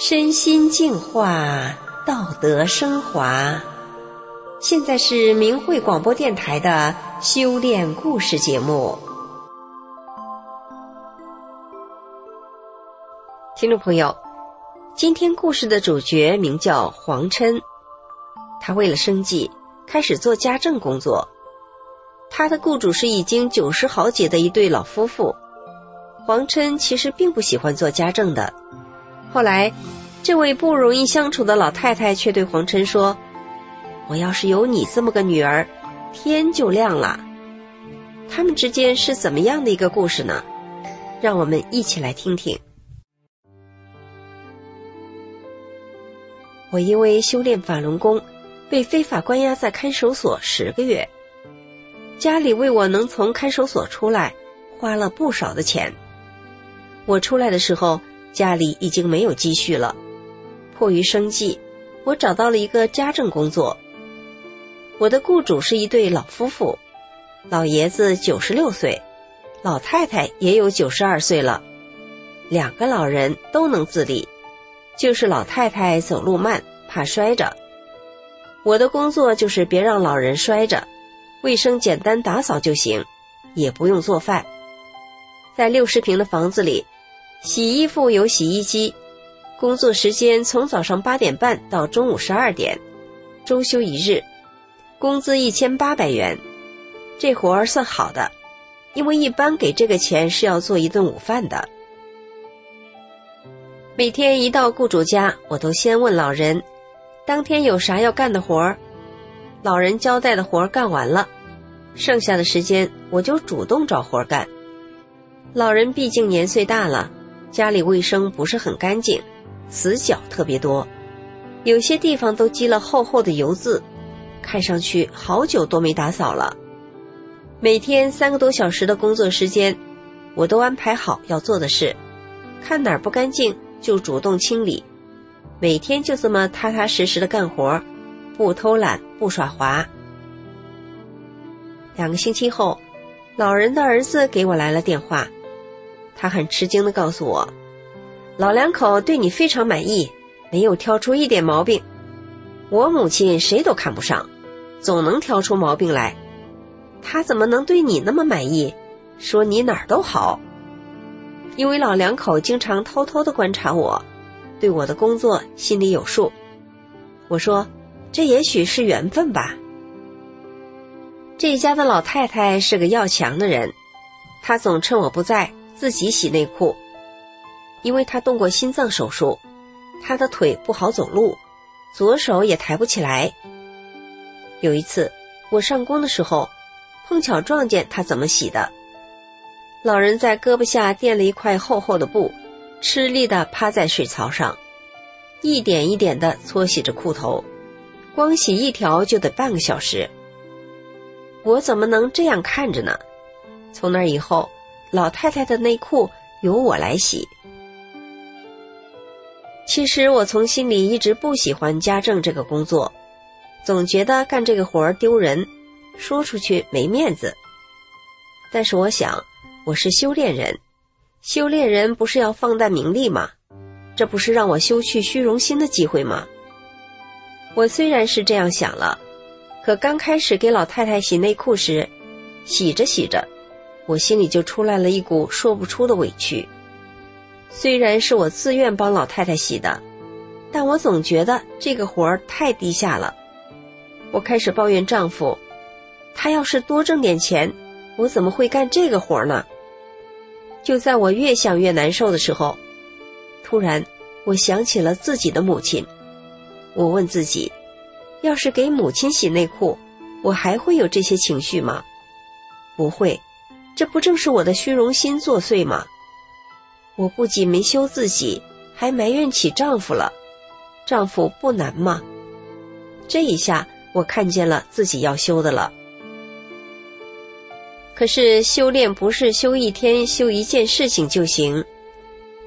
身心净化，道德升华。现在是明慧广播电台的修炼故事节目。听众朋友，今天故事的主角名叫黄琛，他为了生计开始做家政工作。他的雇主是已经九十好几的一对老夫妇。黄琛其实并不喜欢做家政的。后来，这位不容易相处的老太太却对黄琛说：“我要是有你这么个女儿，天就亮了。”他们之间是怎么样的一个故事呢？让我们一起来听听。我因为修炼法轮功，被非法关押在看守所十个月。家里为我能从看守所出来，花了不少的钱。我出来的时候，家里已经没有积蓄了。迫于生计，我找到了一个家政工作。我的雇主是一对老夫妇，老爷子九十六岁，老太太也有九十二岁了。两个老人都能自理，就是老太太走路慢，怕摔着。我的工作就是别让老人摔着。卫生简单，打扫就行，也不用做饭。在六十平的房子里，洗衣服有洗衣机。工作时间从早上八点半到中午十二点，周休一日，工资一千八百元。这活儿算好的，因为一般给这个钱是要做一顿午饭的。每天一到雇主家，我都先问老人，当天有啥要干的活儿。老人交代的活儿干完了，剩下的时间我就主动找活儿干。老人毕竟年岁大了，家里卫生不是很干净，死角特别多，有些地方都积了厚厚的油渍，看上去好久都没打扫了。每天三个多小时的工作时间，我都安排好要做的事，看哪儿不干净就主动清理，每天就这么踏踏实实的干活。不偷懒，不耍滑。两个星期后，老人的儿子给我来了电话，他很吃惊的告诉我，老两口对你非常满意，没有挑出一点毛病。我母亲谁都看不上，总能挑出毛病来，他怎么能对你那么满意？说你哪儿都好。因为老两口经常偷偷的观察我，对我的工作心里有数。我说。这也许是缘分吧。这家的老太太是个要强的人，她总趁我不在自己洗内裤，因为他动过心脏手术，他的腿不好走路，左手也抬不起来。有一次我上工的时候，碰巧撞见他怎么洗的。老人在胳膊下垫了一块厚厚的布，吃力的趴在水槽上，一点一点的搓洗着裤头。光洗一条就得半个小时，我怎么能这样看着呢？从那以后，老太太的内裤由我来洗。其实我从心里一直不喜欢家政这个工作，总觉得干这个活儿丢人，说出去没面子。但是我想，我是修炼人，修炼人不是要放淡名利吗？这不是让我修去虚荣心的机会吗？我虽然是这样想了，可刚开始给老太太洗内裤时，洗着洗着，我心里就出来了一股说不出的委屈。虽然是我自愿帮老太太洗的，但我总觉得这个活儿太低下了。我开始抱怨丈夫，他要是多挣点钱，我怎么会干这个活儿呢？就在我越想越难受的时候，突然我想起了自己的母亲。我问自己，要是给母亲洗内裤，我还会有这些情绪吗？不会，这不正是我的虚荣心作祟吗？我不仅没修自己，还埋怨起丈夫了。丈夫不难吗？这一下我看见了自己要修的了。可是修炼不是修一天修一件事情就行。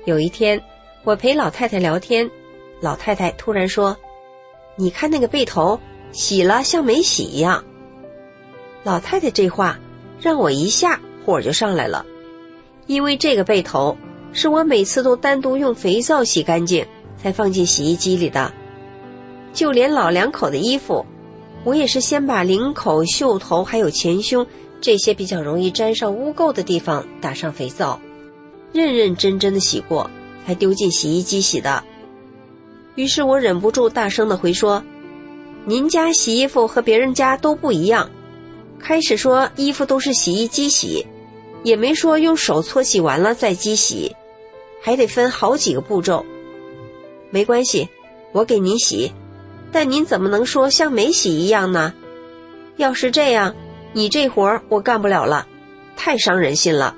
有一天，我陪老太太聊天，老太太突然说。你看那个背头，洗了像没洗一样。老太太这话让我一下火就上来了，因为这个背头是我每次都单独用肥皂洗干净，才放进洗衣机里的。就连老两口的衣服，我也是先把领口、袖头还有前胸这些比较容易沾上污垢的地方打上肥皂，认认真真的洗过，才丢进洗衣机洗的。于是我忍不住大声的回说：“您家洗衣服和别人家都不一样。”开始说衣服都是洗衣机洗，也没说用手搓洗完了再机洗，还得分好几个步骤。没关系，我给您洗，但您怎么能说像没洗一样呢？要是这样，你这活儿我干不了了，太伤人心了。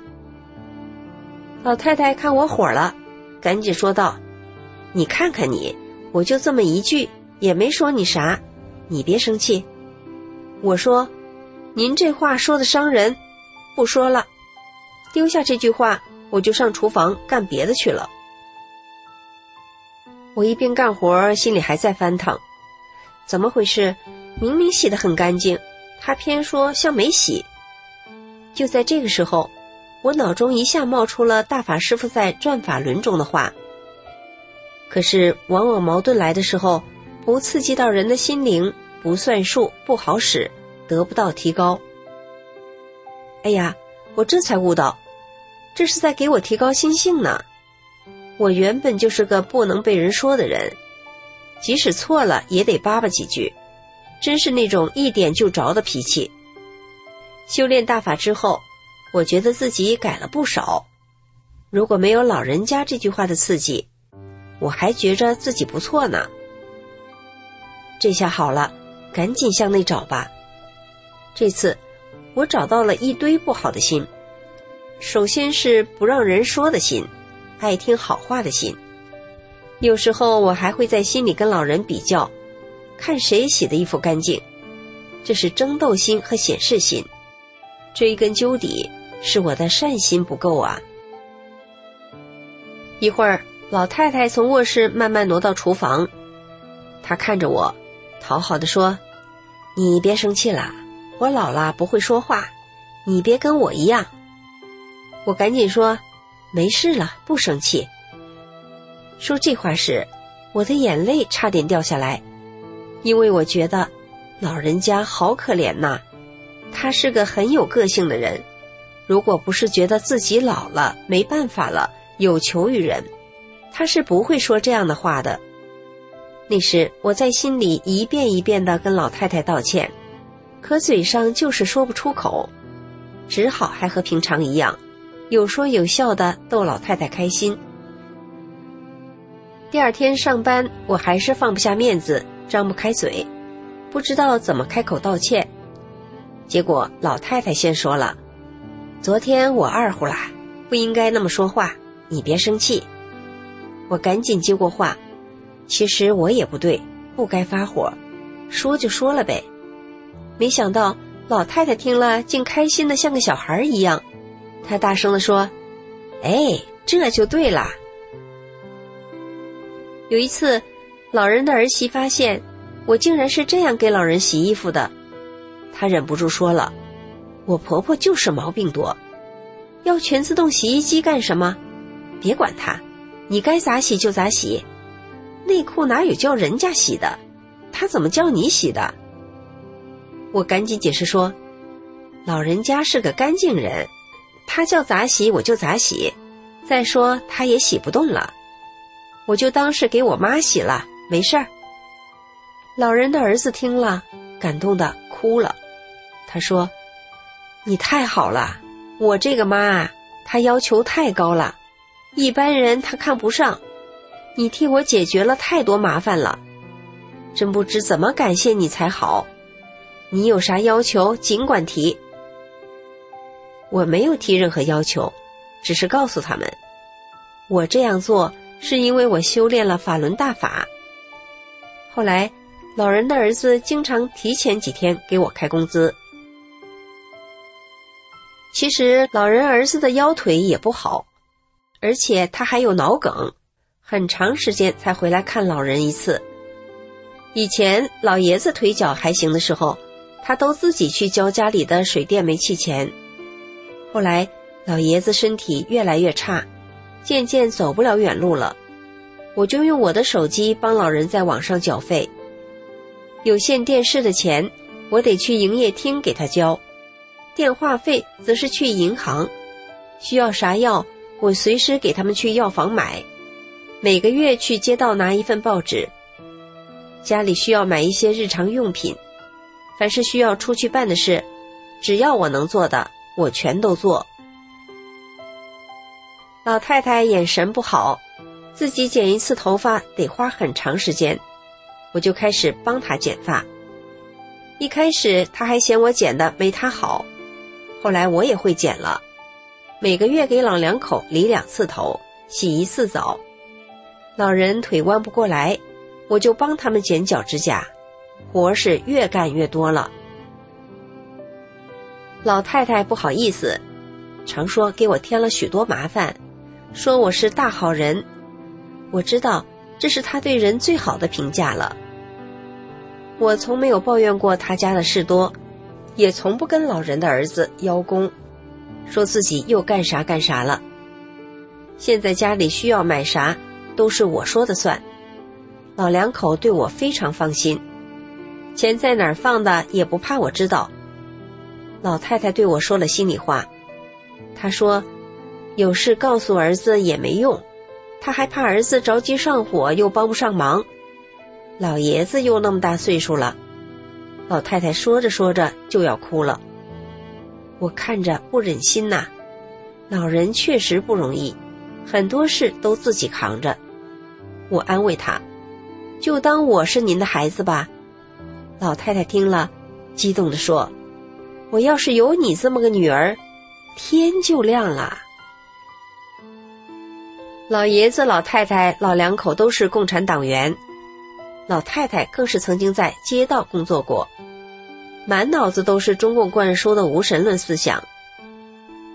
老太太看我火了，赶紧说道：“你看看你，我就这么一句，也没说你啥，你别生气。”我说。您这话说的伤人，不说了，丢下这句话，我就上厨房干别的去了。我一边干活，心里还在翻腾，怎么回事？明明洗得很干净，他偏说像没洗。就在这个时候，我脑中一下冒出了大法师傅在《转法轮》中的话。可是，往往矛盾来的时候，不刺激到人的心灵，不算数，不好使。得不到提高。哎呀，我这才悟到，这是在给我提高心性呢。我原本就是个不能被人说的人，即使错了也得叭叭几句，真是那种一点就着的脾气。修炼大法之后，我觉得自己改了不少。如果没有老人家这句话的刺激，我还觉着自己不错呢。这下好了，赶紧向内找吧。这次，我找到了一堆不好的心。首先是不让人说的心，爱听好话的心。有时候我还会在心里跟老人比较，看谁洗的衣服干净。这是争斗心和显示心。追根究底，是我的善心不够啊。一会儿，老太太从卧室慢慢挪到厨房，她看着我，讨好的说：“你别生气了。”我老了不会说话，你别跟我一样。我赶紧说，没事了，不生气。说这话时，我的眼泪差点掉下来，因为我觉得老人家好可怜呐。他是个很有个性的人，如果不是觉得自己老了没办法了，有求于人，他是不会说这样的话的。那时我在心里一遍一遍的跟老太太道歉。可嘴上就是说不出口，只好还和平常一样，有说有笑的逗老太太开心。第二天上班，我还是放不下面子，张不开嘴，不知道怎么开口道歉。结果老太太先说了：“昨天我二胡啦，不应该那么说话，你别生气。”我赶紧接过话：“其实我也不对，不该发火，说就说了呗。”没想到老太太听了，竟开心的像个小孩一样。她大声的说：“哎，这就对了。”有一次，老人的儿媳发现我竟然是这样给老人洗衣服的，她忍不住说了：“我婆婆就是毛病多，要全自动洗衣机干什么？别管她，你该咋洗就咋洗。内裤哪有叫人家洗的？她怎么叫你洗的？”我赶紧解释说：“老人家是个干净人，他叫咋洗我就咋洗。再说他也洗不动了，我就当是给我妈洗了，没事儿。”老人的儿子听了，感动的哭了。他说：“你太好了，我这个妈，她要求太高了，一般人她看不上。你替我解决了太多麻烦了，真不知怎么感谢你才好。”你有啥要求，尽管提。我没有提任何要求，只是告诉他们，我这样做是因为我修炼了法轮大法。后来，老人的儿子经常提前几天给我开工资。其实，老人儿子的腰腿也不好，而且他还有脑梗，很长时间才回来看老人一次。以前老爷子腿脚还行的时候。他都自己去交家里的水电煤气钱。后来，老爷子身体越来越差，渐渐走不了远路了，我就用我的手机帮老人在网上缴费。有线电视的钱，我得去营业厅给他交；电话费则是去银行。需要啥药，我随时给他们去药房买。每个月去街道拿一份报纸。家里需要买一些日常用品，凡是需要出去办的事，只要我能做的，我全都做。老太太眼神不好，自己剪一次头发得花很长时间。我就开始帮她剪发。一开始她还嫌我剪的没她好，后来我也会剪了。每个月给老两口理两次头，洗一次澡。老人腿弯不过来，我就帮他们剪脚指甲，活是越干越多了。老太太不好意思，常说给我添了许多麻烦，说我是大好人。我知道这是他对人最好的评价了。我从没有抱怨过他家的事多，也从不跟老人的儿子邀功，说自己又干啥干啥了。现在家里需要买啥，都是我说的算。老两口对我非常放心，钱在哪儿放的也不怕我知道。老太太对我说了心里话，她说：“有事告诉儿子也没用，她还怕儿子着急上火又帮不上忙。”老爷子又那么大岁数了，老太太说着说着就要哭了。我看着不忍心呐，老人确实不容易，很多事都自己扛着。我安慰她，就当我是您的孩子吧。老太太听了，激动地说：“我要是有你这么个女儿，天就亮了。”老爷子、老太太、老两口都是共产党员。老太太更是曾经在街道工作过，满脑子都是中共灌输的无神论思想。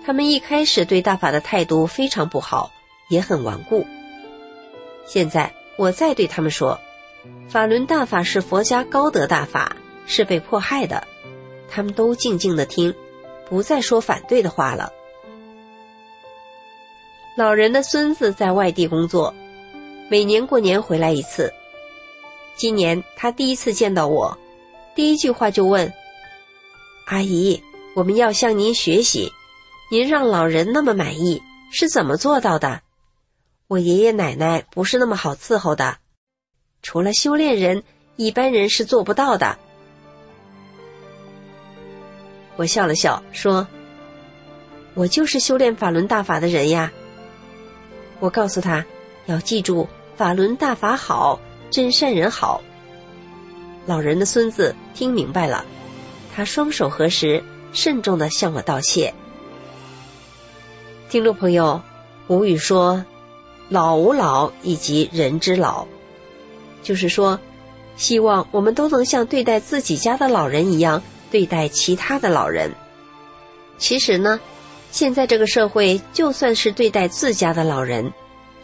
他们一开始对大法的态度非常不好，也很顽固。现在我再对他们说，法轮大法是佛家高德大法，是被迫害的，他们都静静的听，不再说反对的话了。老人的孙子在外地工作，每年过年回来一次。今年他第一次见到我，第一句话就问：“阿姨，我们要向您学习，您让老人那么满意是怎么做到的？我爷爷奶奶不是那么好伺候的，除了修炼人，一般人是做不到的。”我笑了笑说：“我就是修炼法轮大法的人呀。”我告诉他，要记住法轮大法好。真善人好。老人的孙子听明白了，他双手合十，慎重的向我道谢。听众朋友，吴语说：“老吾老以及人之老”，就是说，希望我们都能像对待自己家的老人一样对待其他的老人。其实呢，现在这个社会，就算是对待自家的老人，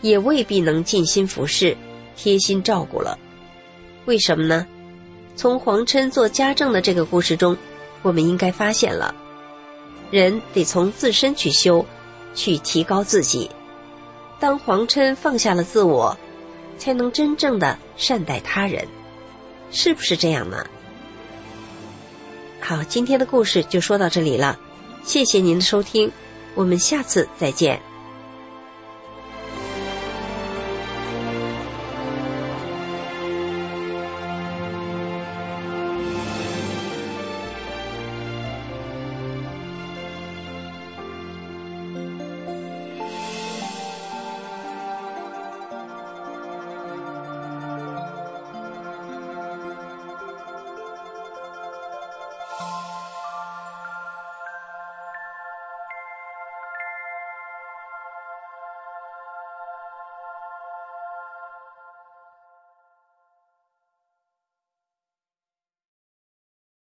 也未必能尽心服侍。贴心照顾了，为什么呢？从黄琛做家政的这个故事中，我们应该发现了，人得从自身去修，去提高自己。当黄琛放下了自我，才能真正的善待他人，是不是这样呢？好，今天的故事就说到这里了，谢谢您的收听，我们下次再见。